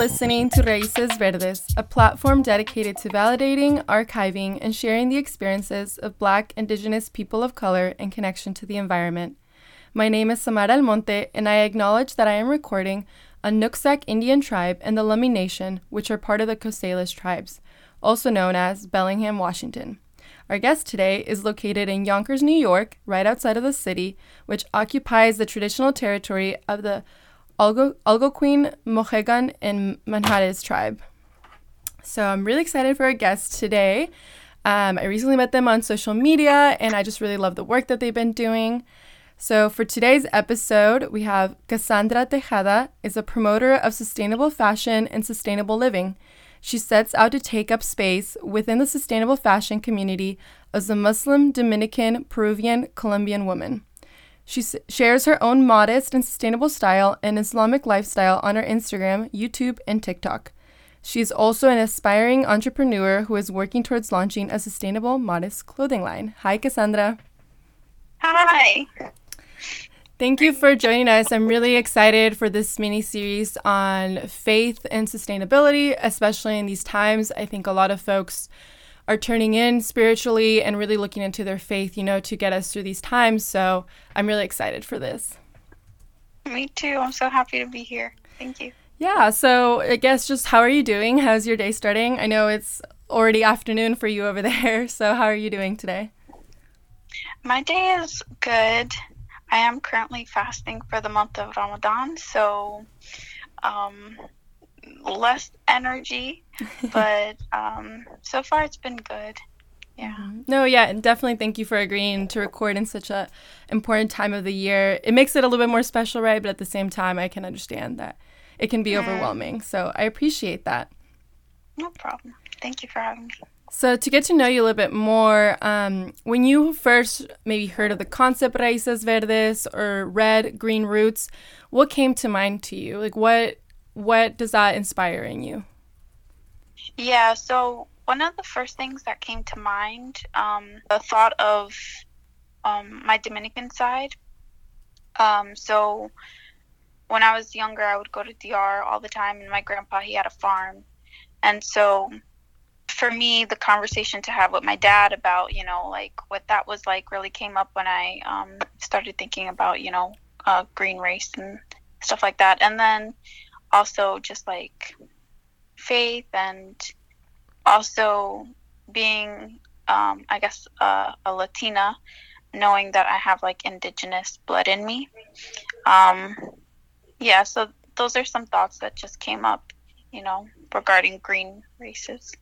listening to Raíces Verdes, a platform dedicated to validating, archiving, and sharing the experiences of Black, Indigenous people of color in connection to the environment. My name is Samara Almonte, and I acknowledge that I am recording a Nooksack Indian tribe and the Lummi Nation, which are part of the Coast Salish tribes, also known as Bellingham, Washington. Our guest today is located in Yonkers, New York, right outside of the city, which occupies the traditional territory of the Algo- Algonquin, Mohegan, and Manhares tribe. So I'm really excited for our guest today. Um, I recently met them on social media, and I just really love the work that they've been doing. So for today's episode, we have Cassandra Tejada is a promoter of sustainable fashion and sustainable living. She sets out to take up space within the sustainable fashion community as a Muslim, Dominican, Peruvian, Colombian woman. She s- shares her own modest and sustainable style and Islamic lifestyle on her Instagram, YouTube, and TikTok. She is also an aspiring entrepreneur who is working towards launching a sustainable, modest clothing line. Hi, Cassandra. Hi. Thank you for joining us. I'm really excited for this mini series on faith and sustainability, especially in these times. I think a lot of folks are turning in spiritually and really looking into their faith, you know, to get us through these times. So I'm really excited for this. Me too. I'm so happy to be here. Thank you. Yeah. So I guess just how are you doing? How's your day starting? I know it's already afternoon for you over there. So how are you doing today? My day is good. I am currently fasting for the month of Ramadan, so um, less energy, but um, so far it's been good. Yeah. No, yeah, and definitely thank you for agreeing to record in such a important time of the year. It makes it a little bit more special, right? But at the same time, I can understand that it can be overwhelming. So I appreciate that. No problem. Thank you for having me. So to get to know you a little bit more, um, when you first maybe heard of the concept Raíces Verdes or Red Green Roots, what came to mind to you? Like what what does that inspire in you? Yeah, so one of the first things that came to mind, um, the thought of um, my Dominican side. Um, so when I was younger, I would go to DR all the time, and my grandpa he had a farm, and so for me, the conversation to have with my dad about you know like what that was like really came up when I um, started thinking about you know uh, green race and stuff like that, and then also just like faith and also being um, i guess uh, a latina knowing that i have like indigenous blood in me um, yeah so those are some thoughts that just came up you know regarding green races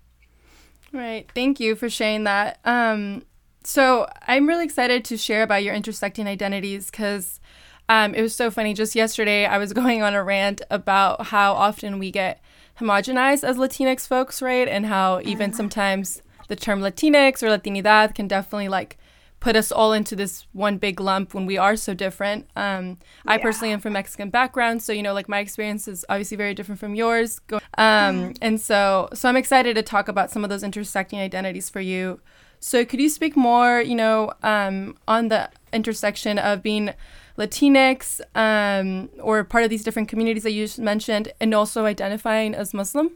Right. Thank you for sharing that. Um, so I'm really excited to share about your intersecting identities because um, it was so funny. Just yesterday, I was going on a rant about how often we get homogenized as Latinx folks, right? And how even sometimes the term Latinx or Latinidad can definitely like put us all into this one big lump when we are so different. Um, I personally am from Mexican background, so you know, like my experience is obviously very different from yours. Um, and so, so I'm excited to talk about some of those intersecting identities for you. So, could you speak more, you know, um, on the intersection of being Latinx um, or part of these different communities that you just mentioned, and also identifying as Muslim?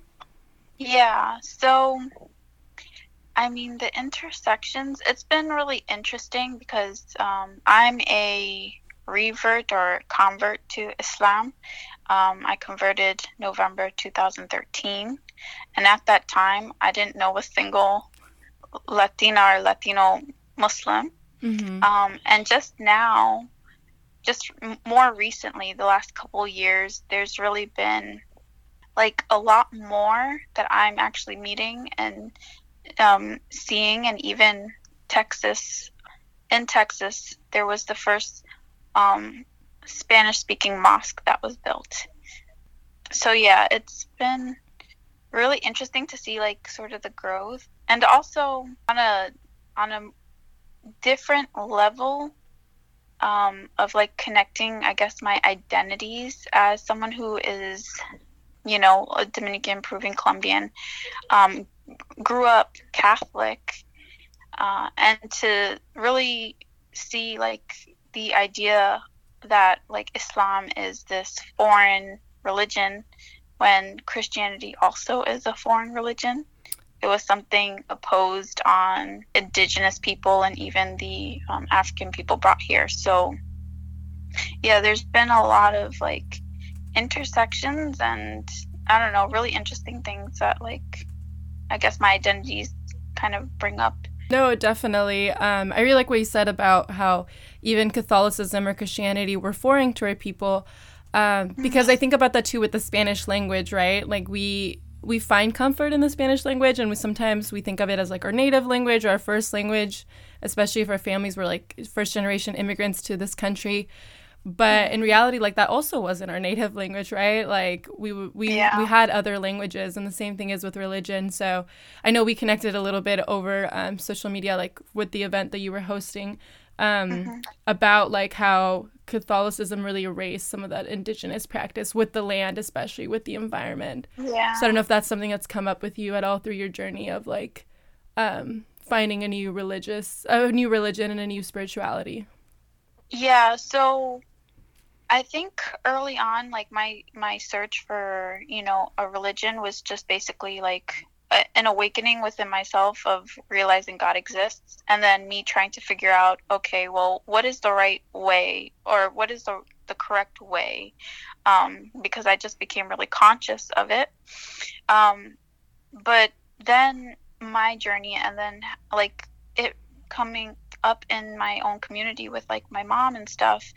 Yeah, so I mean, the intersections, it's been really interesting because um, I'm a revert or convert to Islam. Um, I converted November 2013, and at that time, I didn't know a single Latina or Latino Muslim. Mm-hmm. Um, and just now, just more recently, the last couple years, there's really been like a lot more that I'm actually meeting and um, seeing, and even Texas. In Texas, there was the first um, Spanish-speaking mosque that was built. So yeah, it's been really interesting to see like sort of the growth, and also on a on a different level um, of like connecting, I guess, my identities as someone who is, you know, a Dominican, Peruvian, Colombian, um, grew up Catholic, uh, and to really see like the idea that like Islam is this foreign religion when Christianity also is a foreign religion. It was something opposed on indigenous people and even the um, African people brought here. So, yeah, there's been a lot of like intersections and I don't know, really interesting things that like I guess my identities kind of bring up. No, definitely. Um, I really like what you said about how even Catholicism or Christianity were foreign to our people. Um, because I think about that too with the Spanish language, right? Like we we find comfort in the Spanish language, and we sometimes we think of it as like our native language or our first language, especially if our families were like first generation immigrants to this country but in reality like that also wasn't our native language right like we we yeah. we had other languages and the same thing is with religion so i know we connected a little bit over um, social media like with the event that you were hosting um, mm-hmm. about like how catholicism really erased some of that indigenous practice with the land especially with the environment. Yeah. So i don't know if that's something that's come up with you at all through your journey of like um, finding a new religious a new religion and a new spirituality. Yeah so I think early on, like my my search for you know a religion was just basically like an awakening within myself of realizing God exists, and then me trying to figure out, okay, well, what is the right way, or what is the the correct way, um, because I just became really conscious of it. Um, but then my journey, and then like it coming up in my own community with like my mom and stuff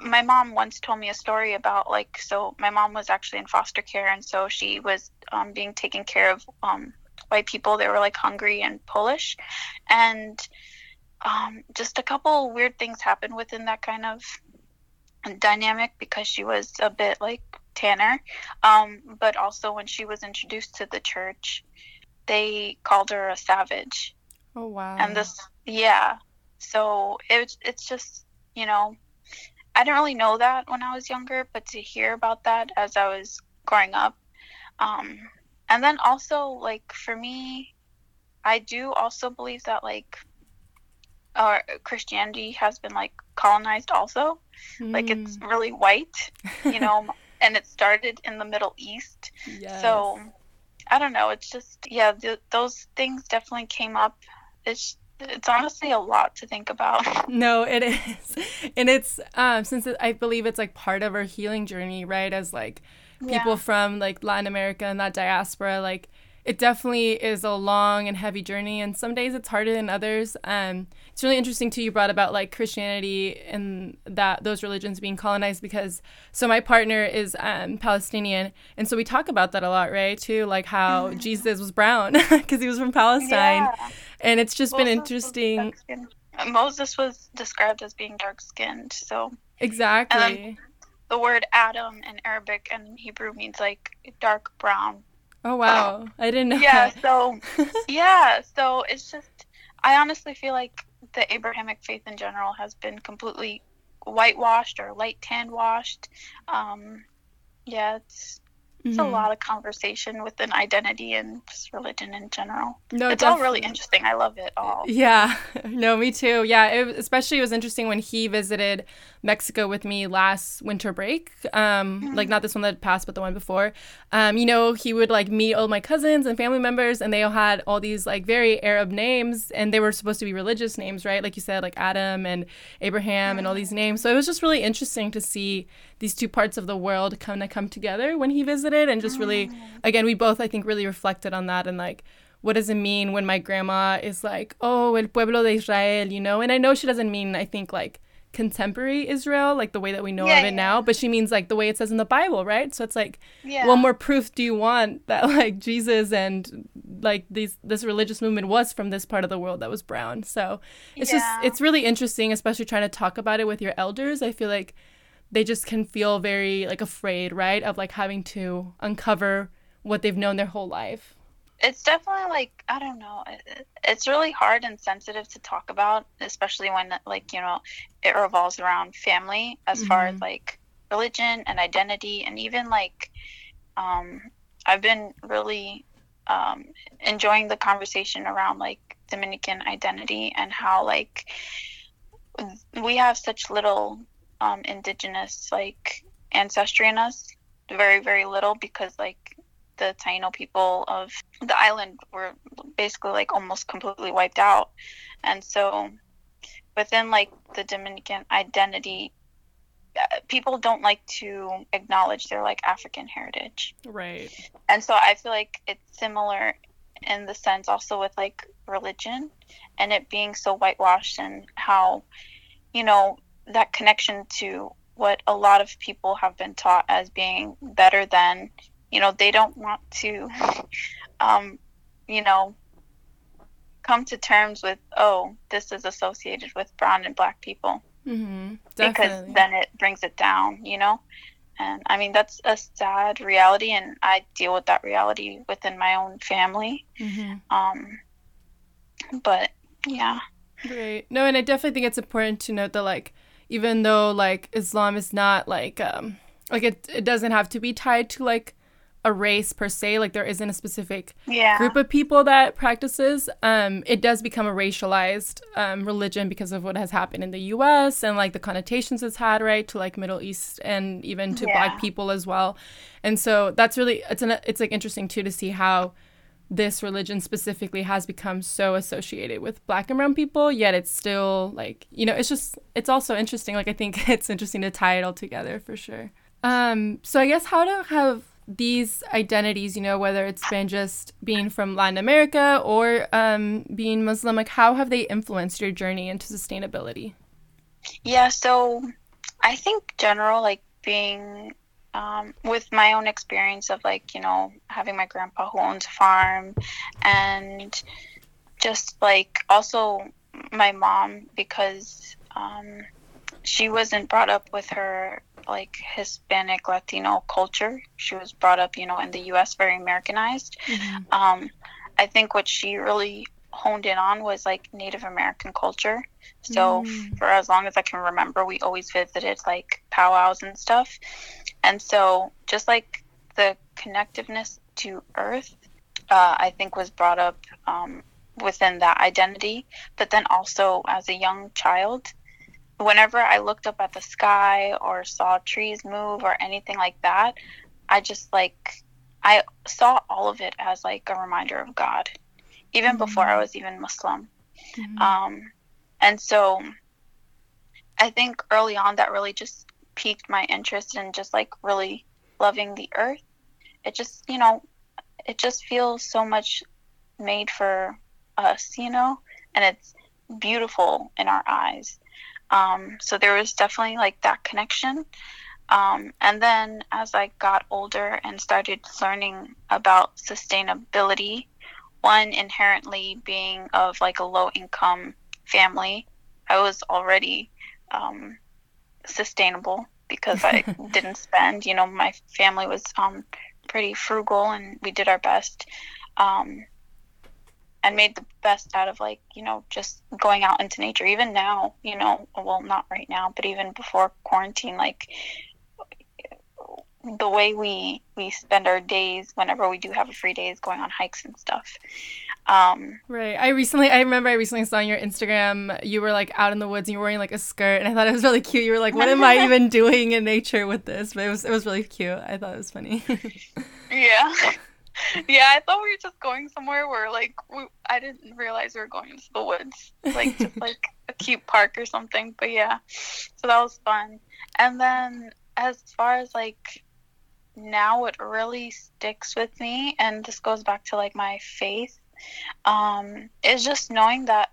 my mom once told me a story about like so my mom was actually in foster care and so she was um, being taken care of um, by people. That were like Hungarian and Polish. And um, just a couple weird things happened within that kind of dynamic because she was a bit like Tanner. Um, but also when she was introduced to the church they called her a savage. Oh wow. And this yeah. So it, it's just you know I didn't really know that when I was younger, but to hear about that as I was growing up. Um, and then also, like, for me, I do also believe that, like, our Christianity has been, like, colonized also. Mm. Like, it's hmm. really white, you know, and it started in the Middle East. Yes. So, I don't know. It's just, yeah, th- those things definitely came up. It's it's honestly a lot to think about. No, it is. And it's um since it, I believe it's like part of our healing journey, right? As like people yeah. from like Latin America and that diaspora, like it definitely is a long and heavy journey and some days it's harder than others. Um it's really interesting too you brought about like Christianity and that those religions being colonized because so my partner is um Palestinian and so we talk about that a lot, right? Too like how mm-hmm. Jesus was brown because he was from Palestine. Yeah and it's just been interesting. Moses was described as being dark skinned, so exactly. the word Adam in Arabic and Hebrew means like dark brown. Oh wow, um, I didn't know. Yeah, that. so yeah, so it's just I honestly feel like the Abrahamic faith in general has been completely whitewashed or light tan washed. Um, yeah, it's it's mm-hmm. a lot of conversation within identity and just religion in general. No, it's definitely. all really interesting. I love it all. Yeah, no, me too. Yeah, it, especially it was interesting when he visited Mexico with me last winter break. Um, mm-hmm. like not this one that passed, but the one before. Um, you know, he would like meet all my cousins and family members, and they all had all these like very Arab names, and they were supposed to be religious names, right? Like you said, like Adam and Abraham mm-hmm. and all these names. So it was just really interesting to see these two parts of the world kind of come together when he visited, and just really, mm. again, we both I think really reflected on that and like what does it mean when my grandma is like, oh, el pueblo de Israel, you know? And I know she doesn't mean, I think, like contemporary Israel, like the way that we know yeah, of it yeah. now, but she means like the way it says in the Bible, right? So it's like, yeah. what more proof do you want that like Jesus and like these this religious movement was from this part of the world that was brown? So it's just it's really interesting, especially trying to talk about it with your elders. I feel like they just can feel very like afraid, right, of like having to uncover what they've known their whole life it's definitely like I don't know. it's really hard and sensitive to talk about, especially when like you know it revolves around family as mm-hmm. far as mm-hmm. like religion and identity, and even like um, I've been really um, enjoying the conversation around like Dominican identity and how like we have such little um, indigenous like ancestry in us very very little because like the Taino people of the island were basically like almost completely wiped out. And so within like the Dominican identity, uh, people don't like to acknowledge their like African heritage. Right. And so I feel like it's similar in the sense also with like religion and it being so whitewashed and how, you know, that connection to what a lot of people have been taught as being better than you know they don't want to um, you know come to terms with oh this is associated with brown and black people mm-hmm. because then it brings it down you know and i mean that's a sad reality and i deal with that reality within my own family mm-hmm. um but yeah Right. No, and I definitely think it's important to note that like even though like Islam is not like um like it it doesn't have to be tied to like a race per se like there isn't a specific yeah. group of people that practices um, it does become a racialized um, religion because of what has happened in the us and like the connotations it's had right to like middle east and even to Yeah. black people as well and so that's really it's an it's like interesting too to see how this religion specifically has become so associated with black and brown people yet it's still like you know it's just it's also interesting like i think it's interesting to tie it all together for sure um so i guess how to have these identities you know whether it's been just being from latin america or um being muslim like how have they influenced your journey into sustainability? Yeah, so I think general like being um, with my own experience of like you know having my grandpa who owns a farm and just like also my mom because um, she wasn't brought up with her like Hispanic Latino culture. She was brought up you know in the U.S. very Americanized. Um, I think what she really honed in on was like Native American culture. So Mm. for as long as I can remember, we always visited like powwows and stuff. And so just like the connectiveness to Earth, uh, I think was brought up um, within that identity. But then also as a young child, whenever I looked up at the sky or saw trees move or anything like that, I just like I saw all of it as like a reminder of God, even before I was even Muslim. Mhm. Um, and so I think early on that really just piqued my interest in just like really loving the earth. It just, you know, it just feels so much made for us, you know, and it's beautiful in our eyes. Um, so there was definitely like that connection. Um, and then as I got older and started learning about sustainability, one inherently being of like a low income family, I was already um, sustainable because I didn't spend. You know, my family was um, pretty frugal and we did our best um, and made the best out of like, you know, just going out into nature. Even now, you know, well, not right now, but even before quarantine, like, the way we we spend our days whenever we do have a free day is going on hikes and stuff um Right. I recently, I remember I recently saw on your Instagram, you were like out in the woods and you were wearing like a skirt, and I thought it was really cute. You were like, "What am I even doing in nature with this?" But it was, it was really cute. I thought it was funny. yeah yeah i thought we were just going somewhere where like we, i didn't realize we were going into the woods like just like a cute park or something but yeah. So that was fun. And then as far as like now what really sticks with me and this goes back to like my faith um is just knowing that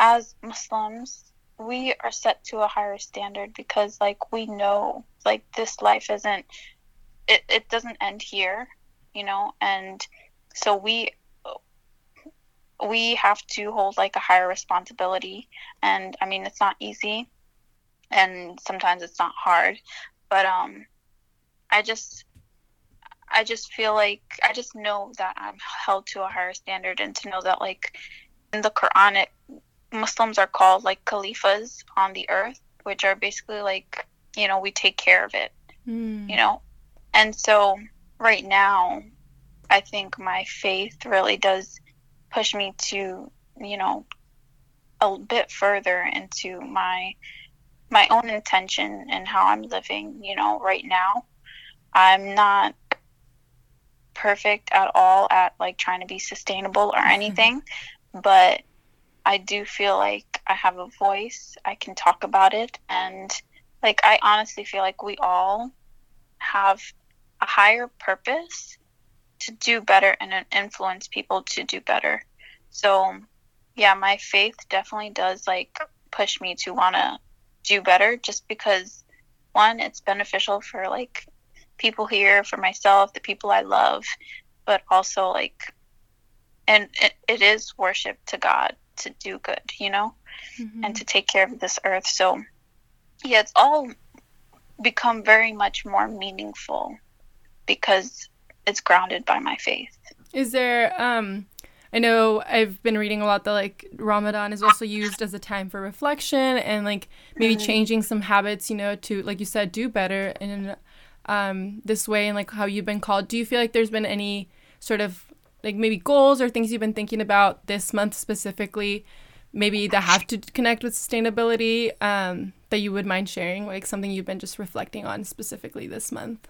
as muslims we are set to a higher standard because like we know like this life isn't it, it doesn't end here you know? And so we we have to hold like a higher responsibility. And i mean it's not easy. And sometimes it's not hard. But um i just i just feel like i just know that i'm held to a higher standard and to know that like in the quran it muslims are called like khalifas on the earth which are basically like you know we take care of it Mm. you know? And so right now i think my faith really does push me to you know a bit further into my my own intention and how i'm living you know right now. I'm not perfect at all at like trying to be sustainable or mm-hmm. anything, but I do feel like I have a voice. I can talk about it. And like I honestly feel like we all have a higher purpose to do better and influence people to do better. So, yeah, my faith definitely does like push me to want to do better just because one, it's beneficial for like people here, for myself, the people I love, but also like, and it, it is worship to God to do good, you know, mm-hmm. and to take care of this earth. So, yeah, it's all become very much more meaningful because it's grounded by my faith. Is there um I know I've been reading a lot that like Ramadan is also used as a time for reflection and like maybe mm-hmm. changing some habits, you know, to like you said, do better in um, this way and like how you've been called. Do you feel like there's been any sort of like maybe goals or things you've been thinking about this month specifically, maybe that have to connect with sustainability um, that you would mind sharing, like something you've been just reflecting on specifically this month?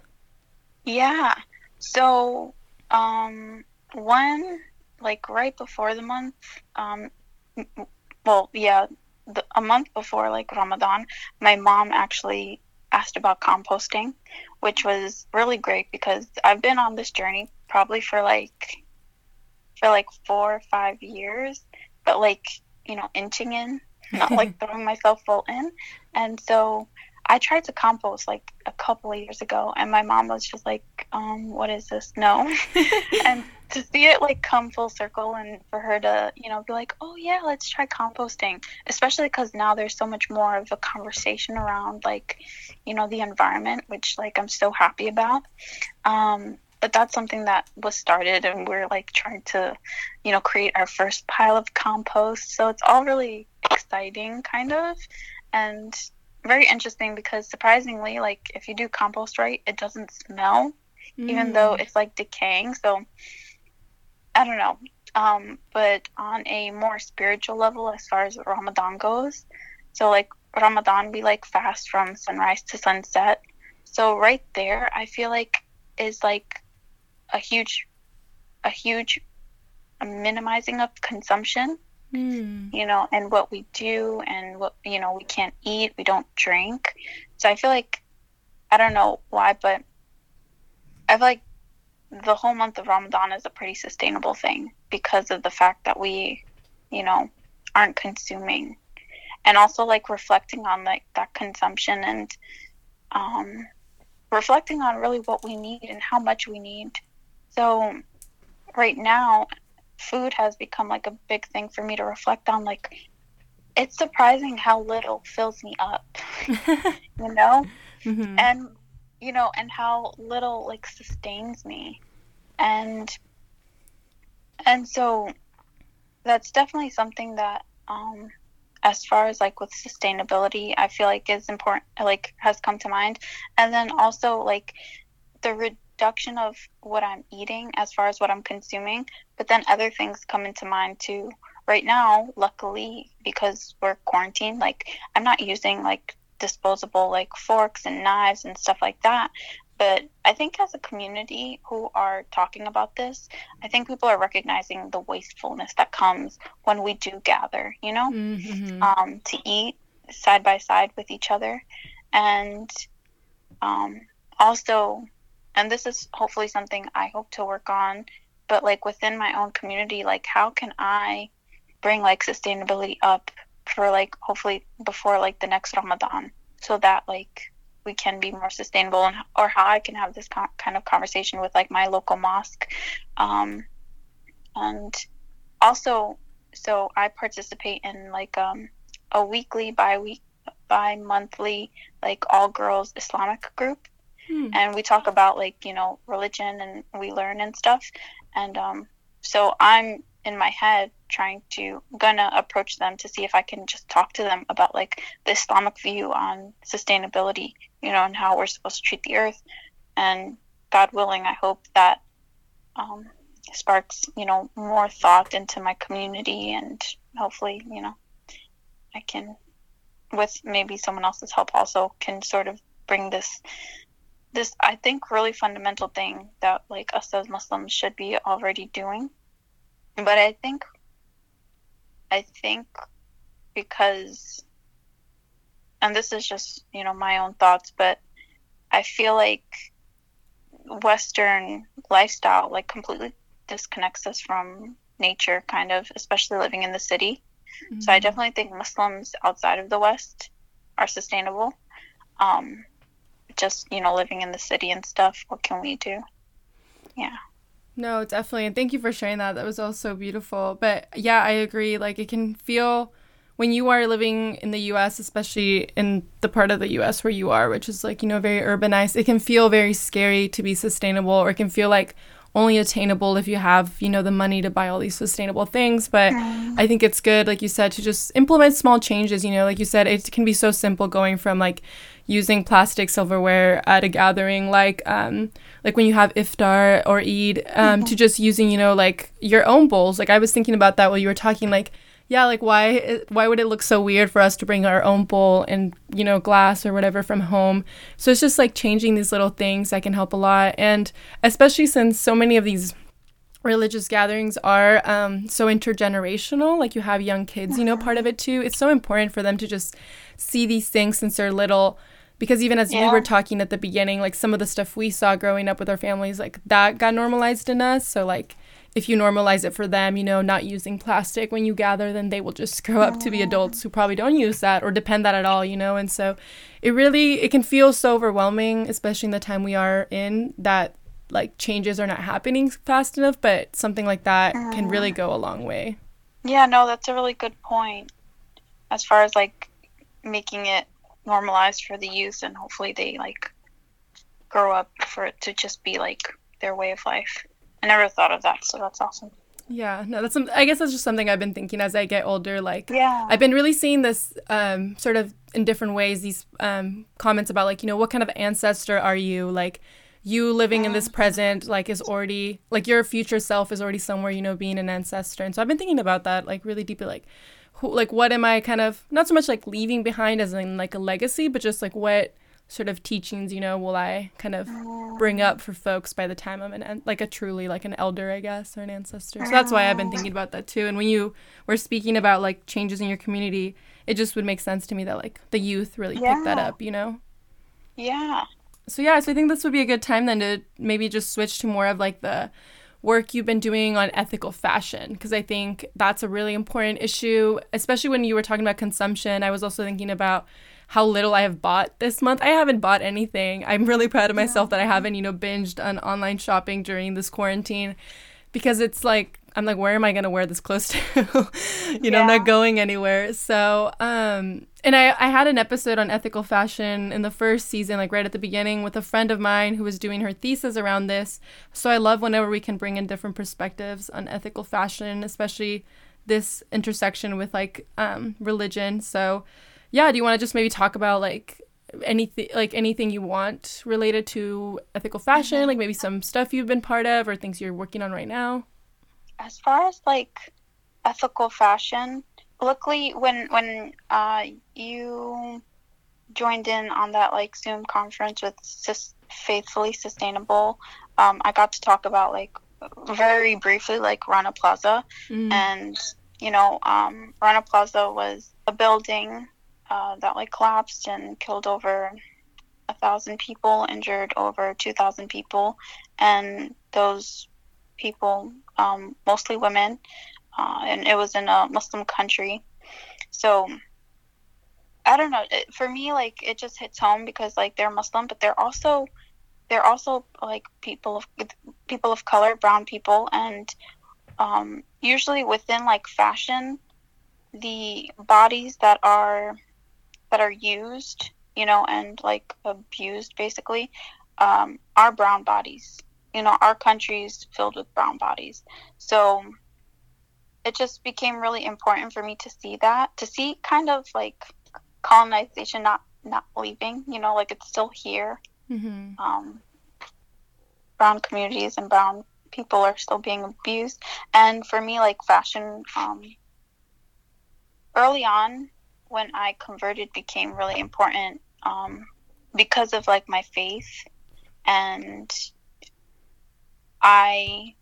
Yeah. So, um, one like right before the month, um, well, yeah, the, a month before like Ramadan, my mom actually asked about composting, which was really great because I've been on this journey probably for like for like four or five years, but like you know inching in, not like throwing myself full in, and so I tried to compost like a couple of years ago, and my mom was just like, um, "What is this? No." and to see it like come full circle, and for her to, you know, be like, "Oh yeah, let's try composting," especially because now there's so much more of a conversation around like, you know, the environment, which like I'm so happy about. Um, but that's something that was started, and we're like trying to, you know, create our first pile of compost. So it's all really exciting, kind of, and very interesting because surprisingly, like if you do compost right, it doesn't smell, mm. even though it's like decaying. So I don't know. Um, but on a more spiritual level, as far as Ramadan goes, so like Ramadan, we like fast from sunrise to sunset. So right there, I feel like is like a huge, a huge minimizing of consumption mm. you know, and what we do and what, you know, we can't eat, we don't drink. So I feel like, I don't know why, but I feel like the whole month of Ramadan is a pretty sustainable thing because of the fact that we, you know, aren't consuming. And also like reflecting on like that consumption and um, reflecting on really what we need and how much we need. So right now, food has become like a big thing for me to reflect on. Like, it's surprising how little fills me up, you know? Mm-hmm. And, you know, and how little like sustains me. And, and so that's definitely something that, um, as far as like with sustainability, I feel like is important, like has come to mind. And then also like the reduction of what I'm eating as far as what I'm consuming, but then other things come into mind too. Right now, luckily, because we're quarantined, like I'm not using like disposable like forks and knives and stuff like that. But I think as a community who are talking about this, I think people are recognizing the wastefulness that comes when we do gather, you know, mm-hmm. um, to eat side by side with each other. And um, also and this is hopefully something I hope to work on. But like within my own community, like how can I bring like sustainability up for like hopefully before like the next Ramadan, so that like we can be more sustainable, and or how I can have this kind of conversation with like my local mosque, um, and also so I participate in like um, a weekly, bi week, bi monthly like all girls Islamic group hmm. and we talk about like you know religion and we learn and stuff and um, so i'm in my head trying to gonna approach them to see if i can just talk to them about like the islamic view on sustainability you know and how we're supposed to treat the earth and god willing i hope that um, sparks you know more thought into my community and hopefully you know i can with maybe someone else's help also can sort of bring this this I think really fundamental thing that like us as Muslims should be already doing. But I think I think because and this is just, you know, my own thoughts, but I feel like Western lifestyle like completely disconnects us from nature, kind of, especially living in the city. Mm-hmm. So I mm-hmm. definitely think Muslims outside of the West are sustainable. Um, just you know, living in the city and stuff. What can we do? Yeah. No, definitely. And thank you for sharing that. That was all so beautiful. But yeah, I agree. Like it can feel when you are living in the US, especially in the part of the US where you are, which is like, you know, very urbanized, it can feel very scary to be sustainable or it can feel like only attainable if you have, you know, the money to buy all these sustainable things. But mm. I think it's good, like you said, to just implement small changes. You know, like you said, it can be so simple going from like using plastic silverware at a gathering, like um, like when you have iftar or Eid, um, mm-hmm. to just using, you know, like your own bowls. Like I was thinking about that while you were talking, like yeah, like why why would it look so weird for us to bring our own bowl and you know glass or whatever from home? So it's just like changing these little things that can help a lot, and especially since so many of these religious gatherings are um, so intergenerational like you have young kids you know part of it too it's so important for them to just see these things since they're little because even as yeah. we were talking at the beginning like some of the stuff we saw growing up with our families like that got normalized in us so like if you normalize it for them, you know, not using plastic when you gather, then they will just grow up to be adults who probably don't use that or depend that at all, you know. And so it really it can feel so overwhelming, especially in the time we are in that like changes are not happening fast enough, but something like that can really mm. go a long way. Yeah, no, that's a really good point. As far as like making it normalized for the youth and hopefully they like grow up for it to just be like their way of life. I never thought of that, so that's awesome. Yeah, no, that's some, I guess that's just something I've been thinking as I get older. Like, yeah, I've been really seeing this um, sort of in different ways. These um, comments about like, you know, what kind of ancestor are you? Like, you living in this present, like, is already like your future self is already somewhere, you know, being an ancestor. And so I've been thinking about that, like, really deeply, like, who, like, what am I kind of not so much like leaving behind as in like a legacy, but just like what sort of teachings, you know, will I kind of bring up for folks by the time I'm an like a truly like an elder, I guess, or an ancestor. So that's why I've been thinking about that too. And when you were speaking about like changes in your community, it just would make sense to me that like the youth really yeah. pick that up, you know? Yeah. So yeah, so I think this would be a good time then to maybe just switch to more of like the work you've been doing on ethical fashion because I think that's a really important issue, especially when you were talking about consumption. I was also thinking about how little I have bought this month. I haven't bought anything. I'm really proud of myself that I haven't, you know, binged on online shopping during this quarantine because it's like I'm like, where am I gonna wear this clothes to? you know, yeah. I'm not going anywhere. So, um, and I, I had an episode on ethical fashion in the first season, like right at the beginning, with a friend of mine who was doing her thesis around this. So I love whenever we can bring in different perspectives on ethical fashion, especially this intersection with like um, religion. So yeah, do you want to just maybe talk about like anything like anything you want related to ethical fashion, mm-hmm. like maybe some stuff you've been part of or things you're working on right now? As far as like ethical fashion, luckily when when uh, you joined in on that like Zoom conference with Sus- Faithfully Sustainable, um, I got to talk about like very briefly like Rana Plaza, mm. and you know um, Rana Plaza was a building uh, that like collapsed and killed over a thousand people, injured over two thousand people, and those people, um, mostly women, uh, and it was in a Muslim country. So I don't know. It, for me, like it just hits home because like they're Muslim, but they're also they're also like people of people of color, brown people, and um, usually within like fashion, the bodies that are that are used, you know, and like abused basically, um, are brown bodies. You know, our country's filled with brown bodies. So it just became really important for me to see that, to see kind of like colonization not not leaving, you know, like it's still here. Mm-hmm. Um, brown communities and brown people are still being abused. And for me, like fashion, um, early on, when I converted became really important um, because of like my faith. and I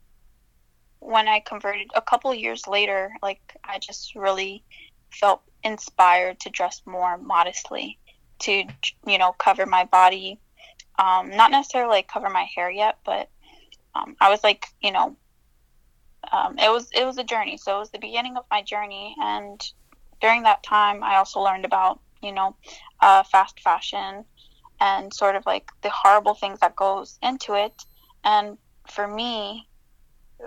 when I converted a couple years later, like I just really felt inspired to dress more modestly, to you know cover my body, um, not necessarily like cover my hair yet, but um, I was like you know, um, it was it was a journey. So it was the beginning of my journey, and during that time, I also learned about you know, uh, fast fashion and sort of like the horrible things that goes into it. And for me,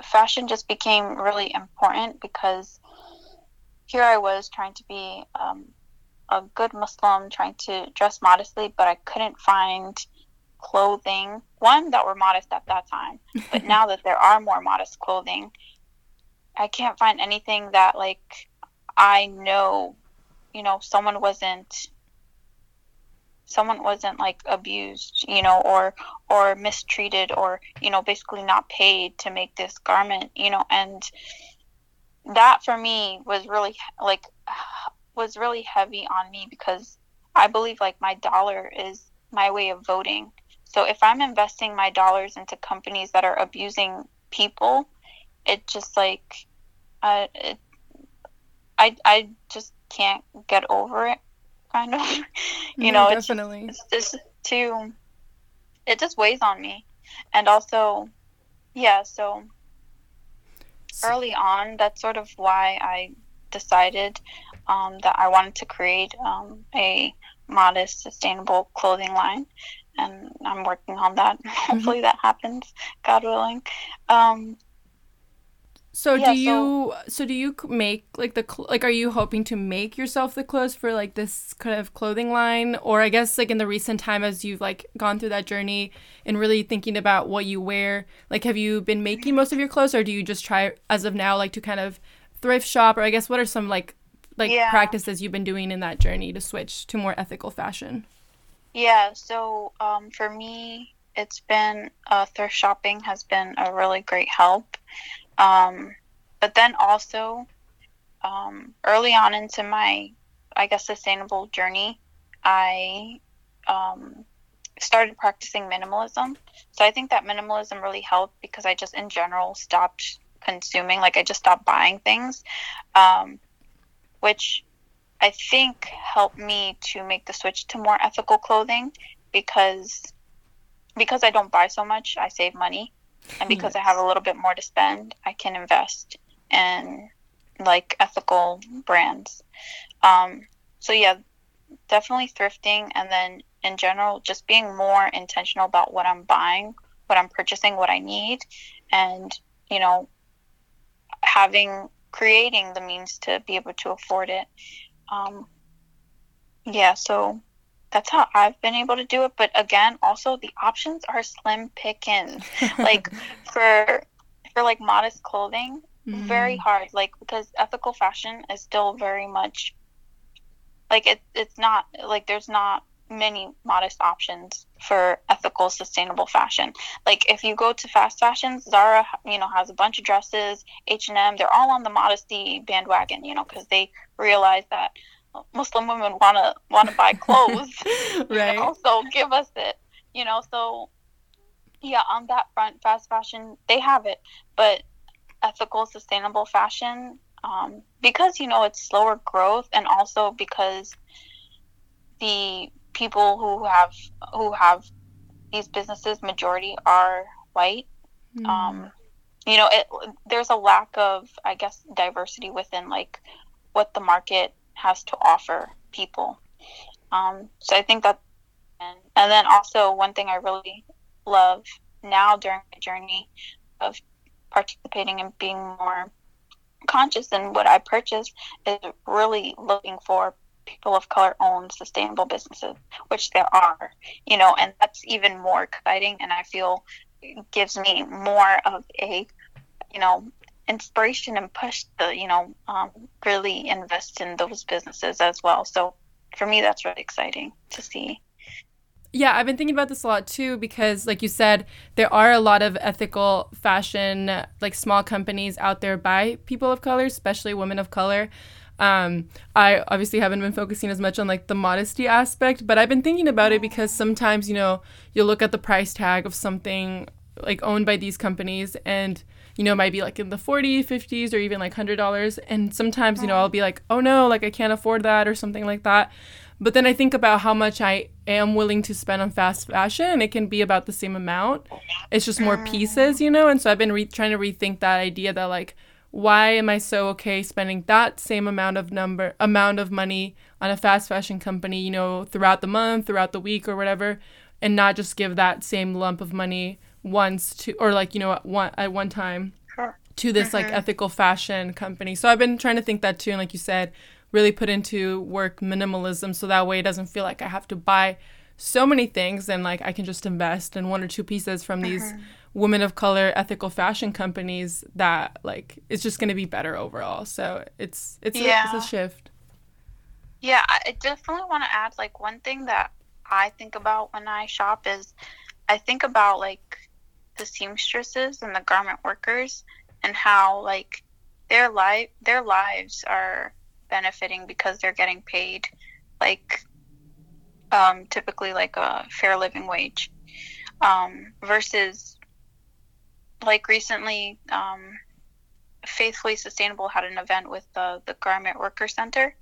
fashion just became really important because here I was trying to be um, a good Muslim, trying to dress modestly, but I couldn't find clothing, one that were modest at that time. But now that there are more modest clothing, I can't find anything that like I know, you know, someone wasn't someone wasn't like abused, you know, or or mistreated or, you know, basically not paid to make this garment, you know, and that for me was really like was really heavy on me because I believe like my dollar is my way of voting. So if I'm investing my dollars into companies that are abusing people, it just like uh, it, I I just can't get over it kind of. you know, definitely. It's, it's just too. It just weighs on me, and also, yeah. So early on, that's sort of why I decided um, that I wanted to create um, a modest, sustainable clothing line, and I'm working on that. Mm-hmm. Hopefully, that happens, God willing. Um, so yeah, do you so, so, do you make like the like are you hoping to make yourself the clothes for like this kind of clothing line or I guess like in the recent time as you've like gone through that journey and really thinking about what you wear like have you been making most of your clothes or do you just try as of now like to kind of thrift shop or I guess what are some like like yeah. practices you've been doing in that journey to switch to more ethical fashion? Yeah, so um, for me it's been uh, thrift shopping has been a really great help. Um, but then also, um, early on into my, I guess, sustainable journey, I um, started practicing minimalism. So I think that minimalism really helped because I just, in general, stopped consuming. Like I just stopped buying things, um, which I think helped me to make the switch to more ethical clothing because because I don't buy so much, I save money and because yes. I have a little bit more to spend, I can invest in like ethical brands. Um, so yeah, definitely thrifting, and then in general, just being more intentional about what I'm buying, what I'm purchasing, what I need, and you know, having creating the means to be able to afford it. Um, yeah, so that's how I've been able to do it. But again, also the options are slim pickings. like for for like modest clothing, mm-hmm. very hard. Like because ethical fashion is still very much like it. It's not like there's not many modest options for ethical sustainable fashion like if you go to fast fashion zara you know has a bunch of dresses h&m they're all on the modesty bandwagon you know because they realize that Muslim women want to want to buy clothes, right? Know? So give us it, you know. So yeah, on that front, fast fashion they have it, but ethical, sustainable fashion, um, because you know it's slower growth, and also because the people who have who have these businesses majority are white. Mm. Um, you know, it, there's a lack of, I guess, diversity within like what the market has to offer people. Um, so I think that, and, and then also one thing I really love now during my journey of participating and being more conscious in what I purchase is really looking for people of color owned sustainable businesses, which there are, you know, and that's even more exciting. And I feel gives me more of a, you know, inspiration and push to you know um, really invest in those businesses as well. So for me that's really exciting to see. Yeah i've been thinking about this a lot too because like you said there are a lot of ethical fashion like small companies out there by people of color especially women of color. Um, I obviously haven't been focusing as much on like the modesty aspect, but I've been thinking about it because sometimes, you know, you look at the price tag of something like owned by these companies and you know, might be like in the 40, 50s or even like $100 and sometimes, you know, I'll be like, "Oh no, like I can't afford that" or something like that. But then I think about how much I am willing to spend on fast fashion, and it can be about the same amount. It's just more pieces, you know? And so I've been re- trying to rethink that idea that, like, why am I so okay spending that same amount of number amount of money on a fast fashion company, you know, throughout the month, throughout the week or whatever, and not just give that same lump of money once to or like, you know, at one at one time to this mm-hmm. like ethical fashion company. So I've been trying to think that too and like you said, really put into work minimalism so that way it doesn't feel like I have to buy so many things and like I can just invest in one or two pieces from these uh-huh. women of color ethical fashion companies that like it's just going to be better overall. So it's it's, yeah. a, it's a shift. Yeah, I definitely want to add like one thing that I think about when I shop is I think about like the seamstresses and the garment workers and how like their life their lives are benefiting because they're getting paid like um, typically like a fair living wage. Um, versus like recently um, faithfully sustainable had an event with the, the garment worker center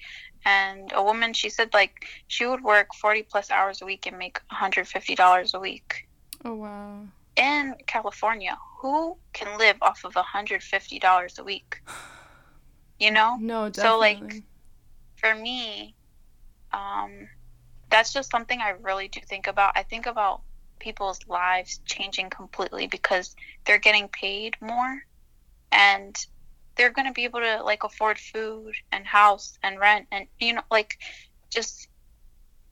and a woman she said like she would work 40 plus hours a week and make $150 a week. Oh wow in california who can live off of $150 a week? You know? No definitely. so like for me um that's just something i really do think about. I think about people's lives changing completely because they're getting paid more and they're going to be able to like afford food and house and rent and you know like just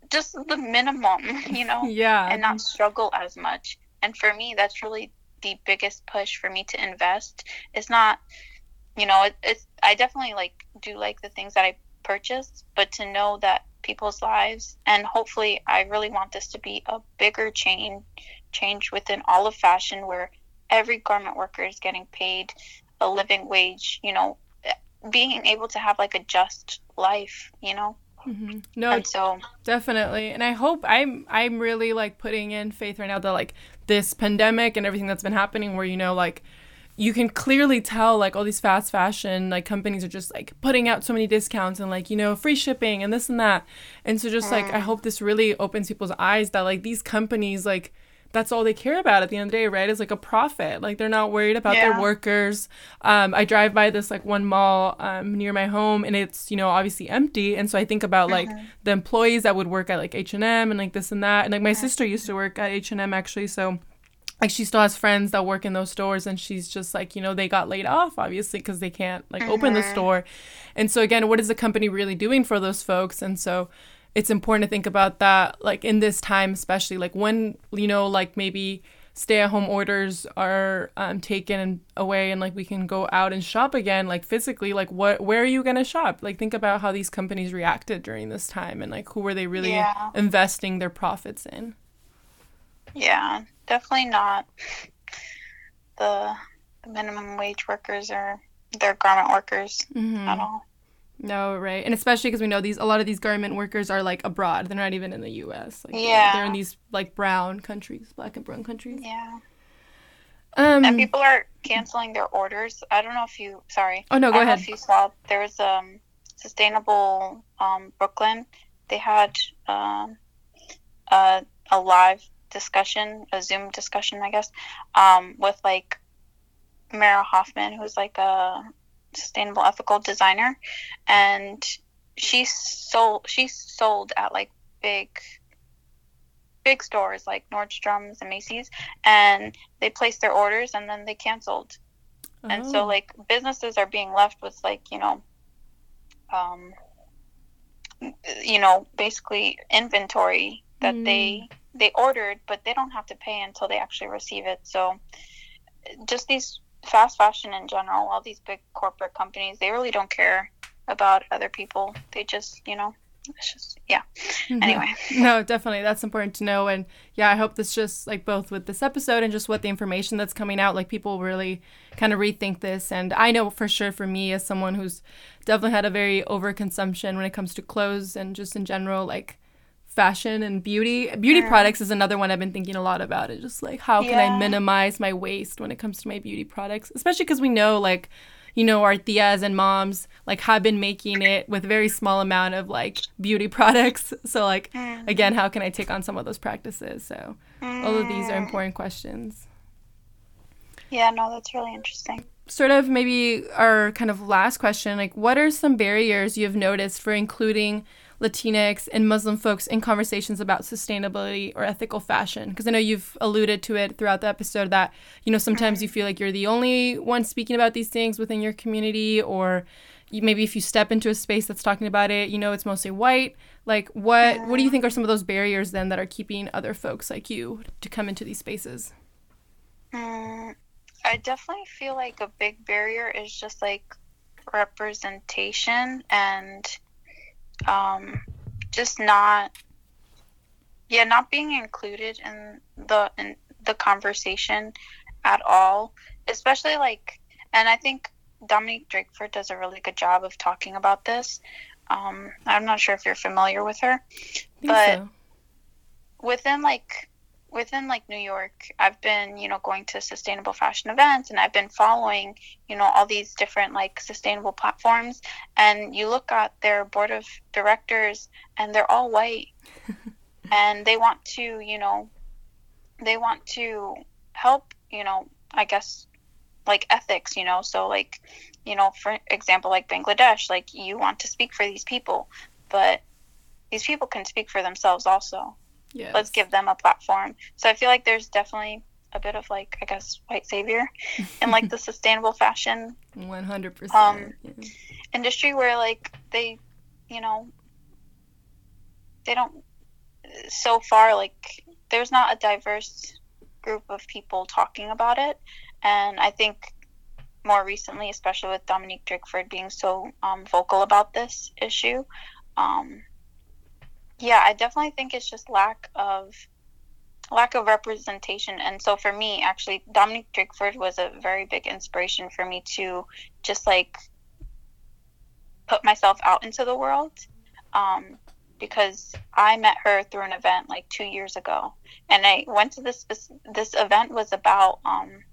just the minimum you know yeah. and not struggle as much and for me that's really the biggest push for me to invest. It's not you know it, it's i definitely like do like the things that i purchase but to know that people's lives and hopefully i really want this to be a bigger change change within all of fashion where every garment worker is getting paid a living wage you know being able to have like a just life you know? Mm-hmm. no and so definitely. And i hope i'm i'm really like putting in faith right now that like this pandemic and everything that's been happening where you know like you can clearly tell like all these fast fashion like companies are just like putting out so many discounts and like you know free shipping and this and that and so just like i mm. hope this really opens people's eyes that like these companies like that's all they care about at the end of the day, right? Is like a profit. Like they're not worried about yeah. their workers. Um, I drive by this like one mall um, near my home, and it's you know obviously empty. And so I think about like mm-hmm. the employees that would work at like H and M and like this and that. And like my mm-hmm. sister used to work at H and M actually, so like she still has friends that work in those stores and she's just like you know they got laid off obviously because they can't like mm-hmm. open the mm-hmm. store and so again what is the company really doing for those folks and so it's important to think about that like in this time especially like when you know like maybe stay at home orders are um, taken away and like we can go out and shop again like physically like what where are you going to shop like think about how these companies reacted during this time and like who were they really yeah. investing their profits in yeah definitely not the, the minimum wage workers or their garment workers mm-hmm. at all. No, right, and especially because we know these a lot of these garment workers are like abroad; they're not even in the U.S. Like, yeah, they're in these like brown countries, black and brown countries. Yeah. Um, and people are canceling their orders. I don't know if you. Sorry. Oh no, go ahead. if you saw, there was um sustainable um Brooklyn. They had um uh, a live discussion, a Zoom discussion, I guess, um, with like Mara Hoffman, who's like a sustainable ethical designer, and she sold she sold at like big big stores like Nordstrom's and Macy's, and they placed their orders and then they canceled. Oh. And so oh. like businesses are being left with like you know, um, you know, basically inventory that mm. they they ordered, but they don't have to pay until they actually receive it. So just these fast fashion in general, all these big corporate companies, they really don't care about other people. They just, you know, it's just yeah mm-hmm. anyway no definitely that's important to know and yeah i hope this just like both with this episode and just what the information that's coming out like people really kind of rethink this and i know for sure for me as someone who's definitely had a very overconsumption when it comes to clothes and just in general like fashion and beauty beauty yeah. products is another one i've been thinking a lot about it just like how can yeah. i minimize my waste when it comes to my beauty products especially because we know like you know, our tias and moms like have been making it with very small amount of like beauty products. So like mm. again, how can I take on some of those practices? So all of these are mm. important questions. Yeah, no, that's really interesting. Sort of maybe our kind of last question, like what are some barriers you've noticed for including Latinx and Muslim folks in conversations about sustainability or ethical fashion? Because I know you've alluded to it throughout the episode that, you know, sometimes you feel like you're the only one speaking about these things within your community, or you, maybe if you step into a space that's talking about it, you know, it's mostly white. Like, what what do you think are some of those barriers then that are keeping other folks like you to come into these spaces? Mm, I definitely feel like a big barrier is just like representation and um, just not yeah not being included in the in the conversation at all especially like and i think dominique drakeford does a really good job of talking about this um, i'm not sure if you're familiar with her but so. within like within like New York, I've been, you know, going to sustainable fashion events and I've been following, you know, all these different like sustainable platforms and you look at their board of directors and they're all white. And they want to, you know, they want to help, you know, I guess like ethics, you know, so like, you know, for example, like Bangladesh, like you want to speak for these people, but these people can speak for themselves also yes. let's give them a platform so i feel like there's definitely a bit of like i guess white savior in like the sustainable fashion 100% um, yeah. industry where like they you know they don't so far like there's not a diverse group of people talking about it and i think more recently especially with dominique drakeford being so um, vocal about this issue um, yeah, I definitely think it's just lack of lack of representation. And so for me, actually, Dominique Drakeford was a very big inspiration for me to just like put myself out into the world. Um, because I met her through an event like two years ago, and I went to this this event was about um,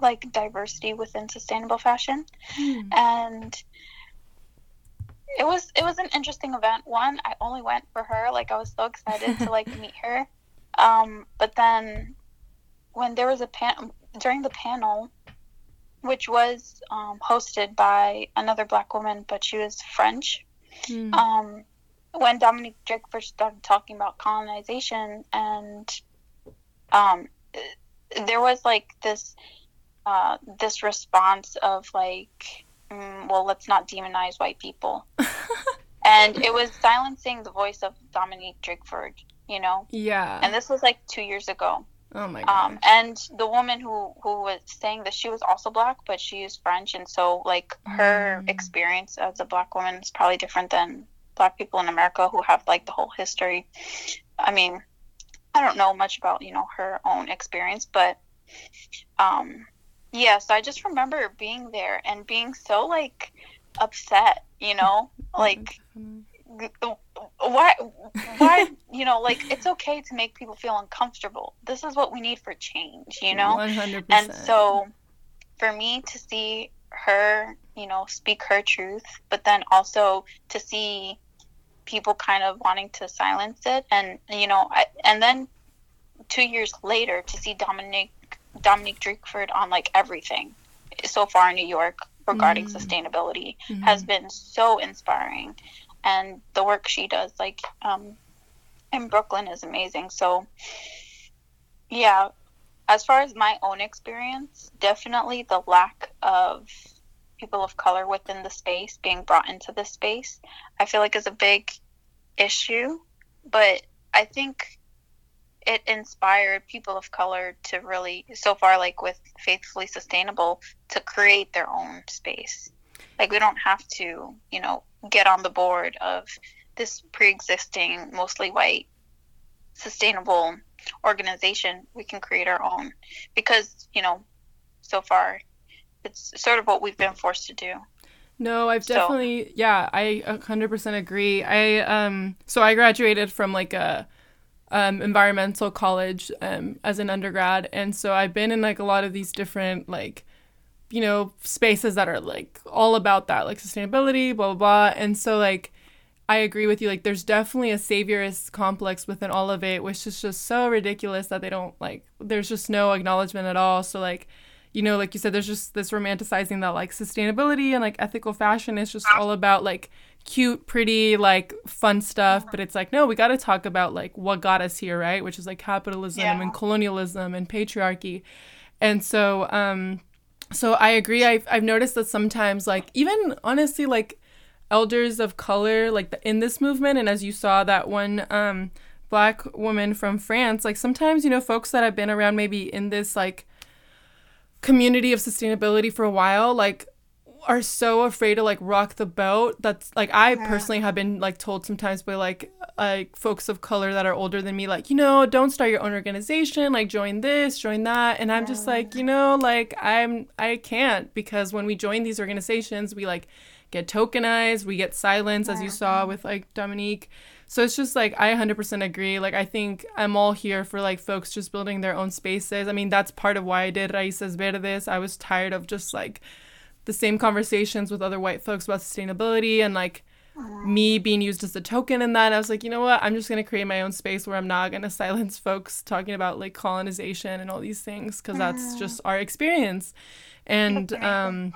like diversity within sustainable fashion, hmm. and it was it was an interesting event. One, I only went for her. Like I was so excited to like meet her. Um, but then when there was a pan during the panel, which was um, hosted by another black woman, but she was French. Mm. Um, when Dominique Drake first started talking about colonization, and um, there was like this uh, this response of like mm, well, let's not demonize white people. and it was silencing the voice of Dominique Drakeford, you know? Yeah. And this was like two years ago. Oh my god. Um, and the woman who who was saying that she was also black, but she is French, and so like her mm. experience as a black woman is probably different than black people in America who have like the whole history. I mean, I don't know much about you know her own experience, but um, yeah, so I just remember being there and being so like upset, you know, like why why you know like it's okay to make people feel uncomfortable. This is what we need for change you know? 100%. and so for me to see her you know speak her truth but then also to see people kind of wanting to silence it and you know I, and then two years later to see Dominique Dominique Drakeford on like everything so far in New York regarding mm-hmm. sustainability mm-hmm. has been so inspiring, and the work she does like um, in Brooklyn is amazing. So yeah, as far as my own experience, definitely the lack of people of color within the space being brought into the space, I feel like is a big issue. But I think it inspired people of color to really so far like with faithfully sustainable to create their own space like we don't have to you know get on the board of this pre-existing, mostly white, sustainable organization, we can create our own because you know, so far, it's sort of what we've been forced to do. No, I've definitely so. yeah, I 100% agree. I um so I graduated from like a um, environmental college um, as an undergrad, and so I've been in like a lot of these different like you know spaces that are like all about that like sustainability, blah blah blah, and so like I agree with you. Like, there's definitely a saviorist complex within all of it, which is just so ridiculous that they don't like. There's just no acknowledgement at all. So like, you know, like you said, there's just this romanticizing that like sustainability and like ethical fashion is just all about like cute, pretty, like fun stuff. But it's like, no, we got to talk about like what got us here, right? Which is like capitalism yeah. and colonialism and patriarchy. And so, um, so I agree. I've, I've noticed that sometimes, like, even honestly, like, elders of color, like, the, in this movement, and as you saw, that one, um, black woman from France, like, sometimes, you know, folks that have been around maybe in this, like, community of sustainability for a while, like, are so afraid to like rock the boat. That's like i yeah. personally have been like told sometimes by like like folks of color that are older than me like you know don't start your own organization like join this join that. And i'm yeah. just like you know like i'm i can't. Because when we join these organizations we like get tokenized we get silenced, yeah. as you saw with like dominique. So it's just like i 100% agree. Like i think i'm all here for like folks just building their own spaces. I mean that's part of why i did raices verdes. I was tired of just like the same conversations with other white folks about sustainability and like me being used as a token in that. I was like, you know what? I'm just going to create my own space where I'm not going to silence folks talking about like colonization and all these things because that's just our experience. And, um,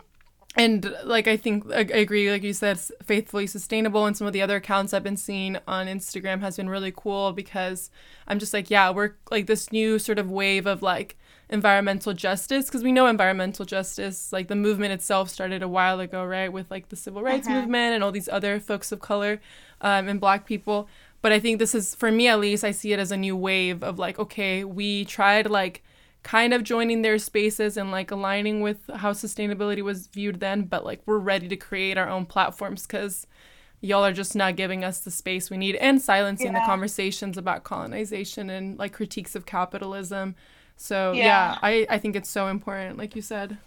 and like I think I agree, like you said, faithfully sustainable, and some of the other accounts I've been seeing on Instagram has been really cool because I'm just like, yeah, we're like this new sort of wave of like environmental justice because we know environmental justice like the movement itself started a while ago right with like the civil rights uh-huh. movement and all these other folks of color um, and black people but i think this is for me at least i see it as a new wave of like okay we tried like kind of joining their spaces and like aligning with how sustainability was viewed then but like we're ready to create our own platforms because y'all are just not giving us the space we need and silencing yeah. the conversations about colonization and like critiques of capitalism so yeah. yeah, I, I think it's so important, like you said.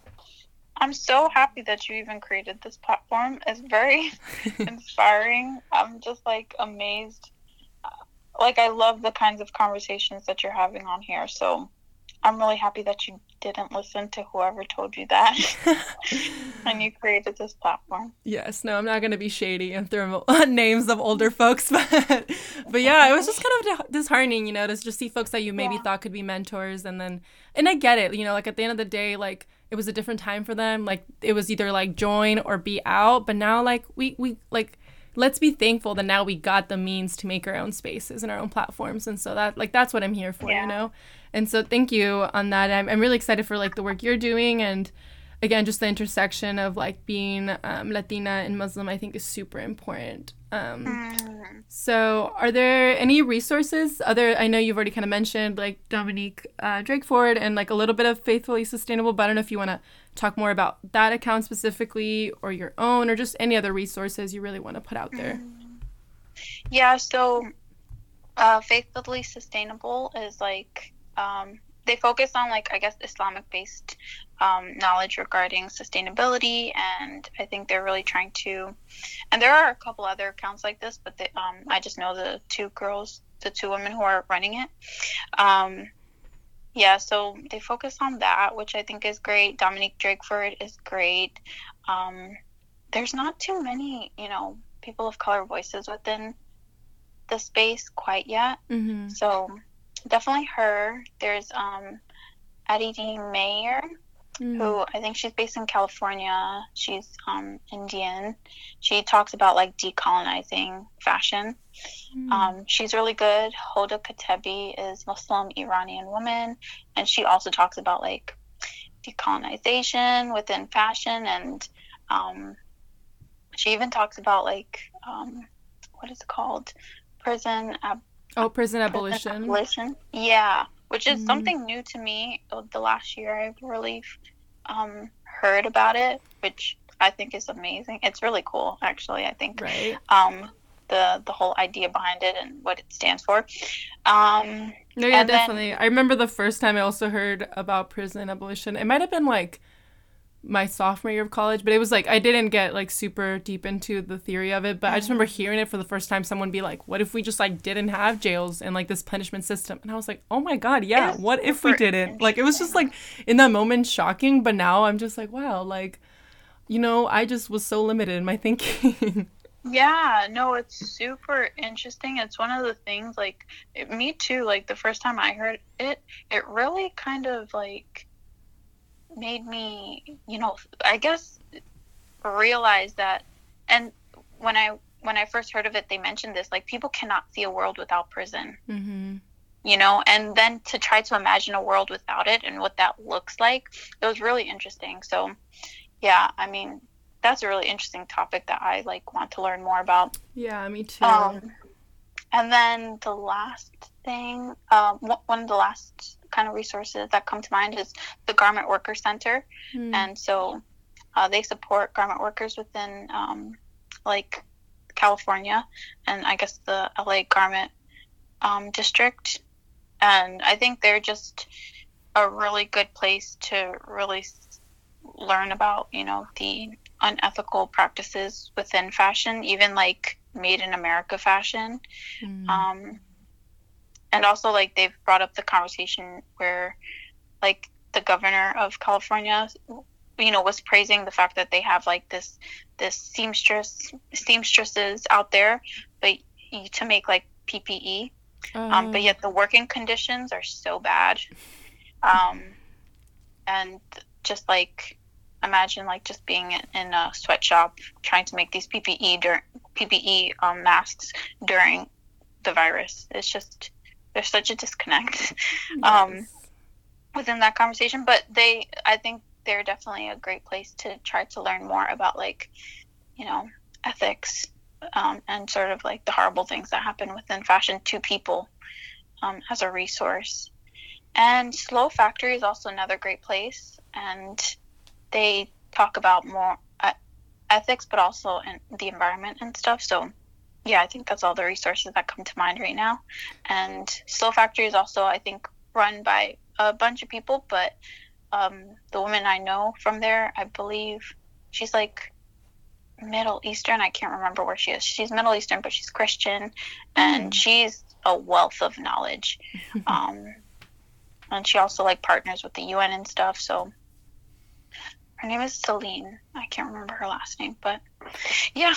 I'm so happy that you even created this platform. It's very inspiring. I'm just like amazed. Like I love the kinds of conversations that you're having on here. So I'm really happy that you didn't listen to whoever told you that and you created this platform. Yes, no, I'm not going to be shady and throw names of older folks, but but yeah, it was just kind of disheartening, you know, to just see folks that you maybe yeah. thought could be mentors and then and I get it, you know, like at the end of the day like it was a different time for them, like it was either like join or be out, but now like we we like let's be thankful that now we got the means to make our own spaces and our own platforms. And so that like that's what i'm here for yeah. you know? And so thank you on that. I'm, I'm really excited for like the work you're doing and again just the intersection of like being um, latina and muslim i think is super important um, mm. so are there any resources other i know you've already kind of mentioned like dominique uh, drakeford and like a little bit of faithfully sustainable but i don't know if you want to talk more about that account specifically or your own or just any other resources you really want to put out there yeah so uh, faithfully sustainable is like um, they focus on like I guess Islamic based um, knowledge regarding sustainability, and I think they're really trying to. And there are a couple other accounts like this, but they, um, I just know the two girls, the two women who are running it. Um, yeah, so they focus on that, which I think is great. Dominique Drakeford is great. Um, there's not too many, you know, people of color voices within the space quite yet. Mm-hmm. So definitely her. There's um, Aditi Mayer, mm. who I think she's based in California. She's um, Indian. She talks about like decolonizing fashion. Mm. Um, she's really good. Hoda Katebi is Muslim Iranian woman, and she also talks about like decolonization within fashion, and um, she even talks about like um, what is it called, prison ab- Oh, prison abolition. Prison abolition. Yeah, which is mm something new to me. The last year, I've really um, heard about it, which I think is amazing. It's really cool, actually. I think. Right. Um, the the whole idea behind it and what it stands for. Um, no, yeah, definitely. Then, I remember the first time I also heard about prison abolition. It might have been like my sophomore year of college, but it was like I didn't get like super deep into the theory of it, but. I just remember mm-hmm. hearing it for the first time. Someone be like, "What if we just like didn't have jails and like this punishment system?" And I was like, "Oh my god, yeah. What if we didn't?" Like it was just like in that moment shocking, but now I'm just like, wow, like you know, I just was so limited in my thinking. yeah, no, it's super interesting. It's one of the things like it, me too. Like the first time I heard it, it really kind of like made me, you know, I guess realize that. And when I when I first heard of it, they mentioned this like people cannot see a world without prison. Mm-hmm. You know, and then to try to imagine a world without it and what that looks like, it was really interesting. So, yeah, I mean, that's a really interesting topic that I like want to learn more about. Yeah, me too. Um, and then the last thing, um, one of the last kind of resources that come to mind is the Garment Worker Center, mm. and so uh, they support garment workers within um, like California and I guess the LA Garment um, District, and I think they're just a really good place to really learn about you know the unethical practices within fashion, even like made in America fashion. Mm. Um, and also like they've brought up the conversation where like the governor of California you know was praising the fact that they have like this this seamstress seamstresses out there but to make like PPE um, but oh. yet the working conditions are so bad. Um, and just like imagine like just being in a sweatshop trying to make these PPE during PPE um, masks during the virus. It's just there's such a disconnect um, within that conversation. But they, I think they're definitely a great place to try to learn more about like, you know, ethics um, and sort of like the horrible things that happen within fashion to people um, as a resource. And Slow Factory is also another great place, and they talk about more uh, ethics, but also in the environment and stuff. So yeah, I think that's all the resources that come to mind right now. And Slow Factory is also, I think, run by a bunch of people, but um, the woman I know from there, I believe she's like Middle Eastern. I can't remember where she is. She's Middle Eastern, but she's Christian, and mm. she's a wealth of knowledge. um, and she also like partners with the UN and stuff. So her name is Celine. I can't remember her last name, but yeah,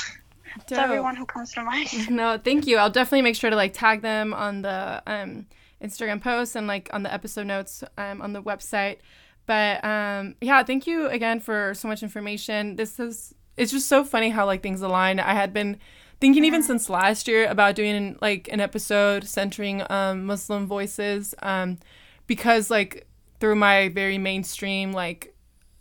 to everyone who comes to mind. No, thank you. I'll definitely make sure to like tag them on the um, Instagram posts and like on the episode notes um, on the website. But um, yeah, thank you again for so much information. This is it's just so funny how like things align. I had been thinking even since last year about doing like an episode centering um, Muslim voices um, because like through my very mainstream like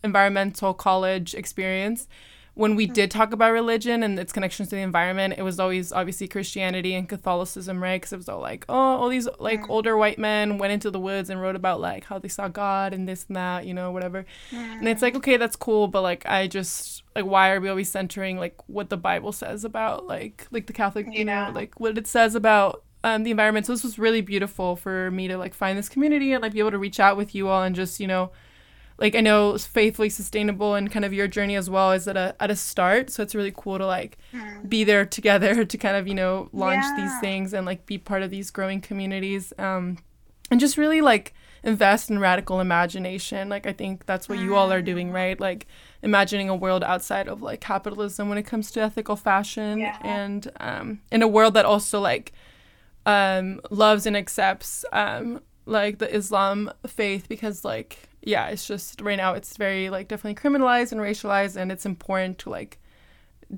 environmental college experience when we did talk about religion and its connections to the environment, it was always obviously Christianity and Catholicism, right? Because it was all like, oh, all these like mm. older white men went into the woods and wrote about like how they saw God and this and that, you know, whatever. Mm. And it's like, okay, that's cool, but like, I just like, why are we always centering like what the Bible says about like like the Catholic, you yeah. know, like what it says about um, the environment. So this was really beautiful for me to like find this community and like be able to reach out with you all and just you know like I know faithfully sustainable and kind of your journey as well is at a at a start. So it's really cool to like mm. be there together to kind of, you know, launch yeah. these things and like be part of these growing communities. Um and just really like invest in radical imagination. Like I think that's what you all are doing, hmm. right? Like imagining a world outside of like capitalism when it comes to ethical fashion yeah. and um in a world that also like um loves and accepts um like the Islam faith because like yeah, it's just right now it's very like definitely criminalized and racialized, and it's important to like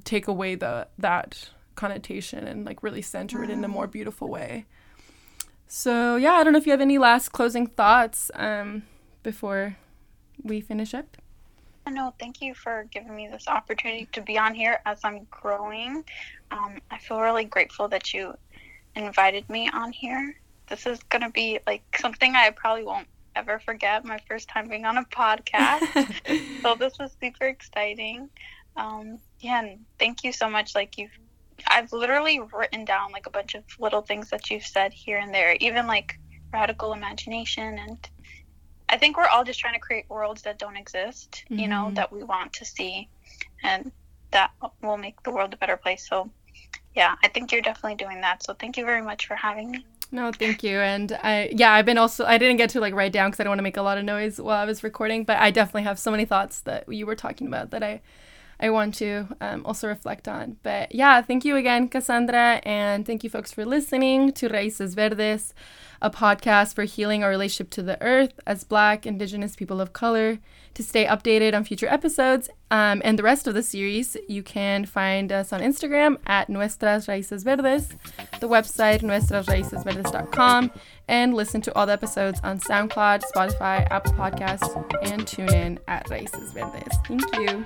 take away the that connotation and like really center it in a more beautiful way. So yeah, I don't know if you have any last closing thoughts um, before we finish up. No, thank you for giving me this opportunity to be on here as I'm growing. Um, I feel really grateful that you invited me on here. This is gonna be like something I probably won't ever forget my first time being on a podcast. so this was super exciting. Um, yeah, and thank you so much. Like you've I've literally written down like a bunch of little things that you've said here and there, even like radical imagination. And I think we're all just trying to create worlds that don't exist, mm-hmm. you know, mm-hmm. that we want to see. And that will make the world a better place. So, yeah, I think you're definitely doing that. So, thank you very much for having me. No, thank you. And I, yeah, I've been also, I didn't get to like write down because I don't want to make a lot of noise while I was recording, but I definitely have so many thoughts that you were talking about that I, I want to um, also reflect on. But yeah, thank you again, Cassandra. And thank you, folks, for listening to Raices Verdes, a podcast for healing our relationship to the earth as Black, Indigenous people of color. To stay updated on future episodes um, and the rest of the series, you can find us on Instagram at Nuestras Raices Verdes, the website nuestrasraicesverdes.com, and listen to all the episodes on SoundCloud, Spotify, Apple Podcasts, and tune in at Raices Verdes. Thank you.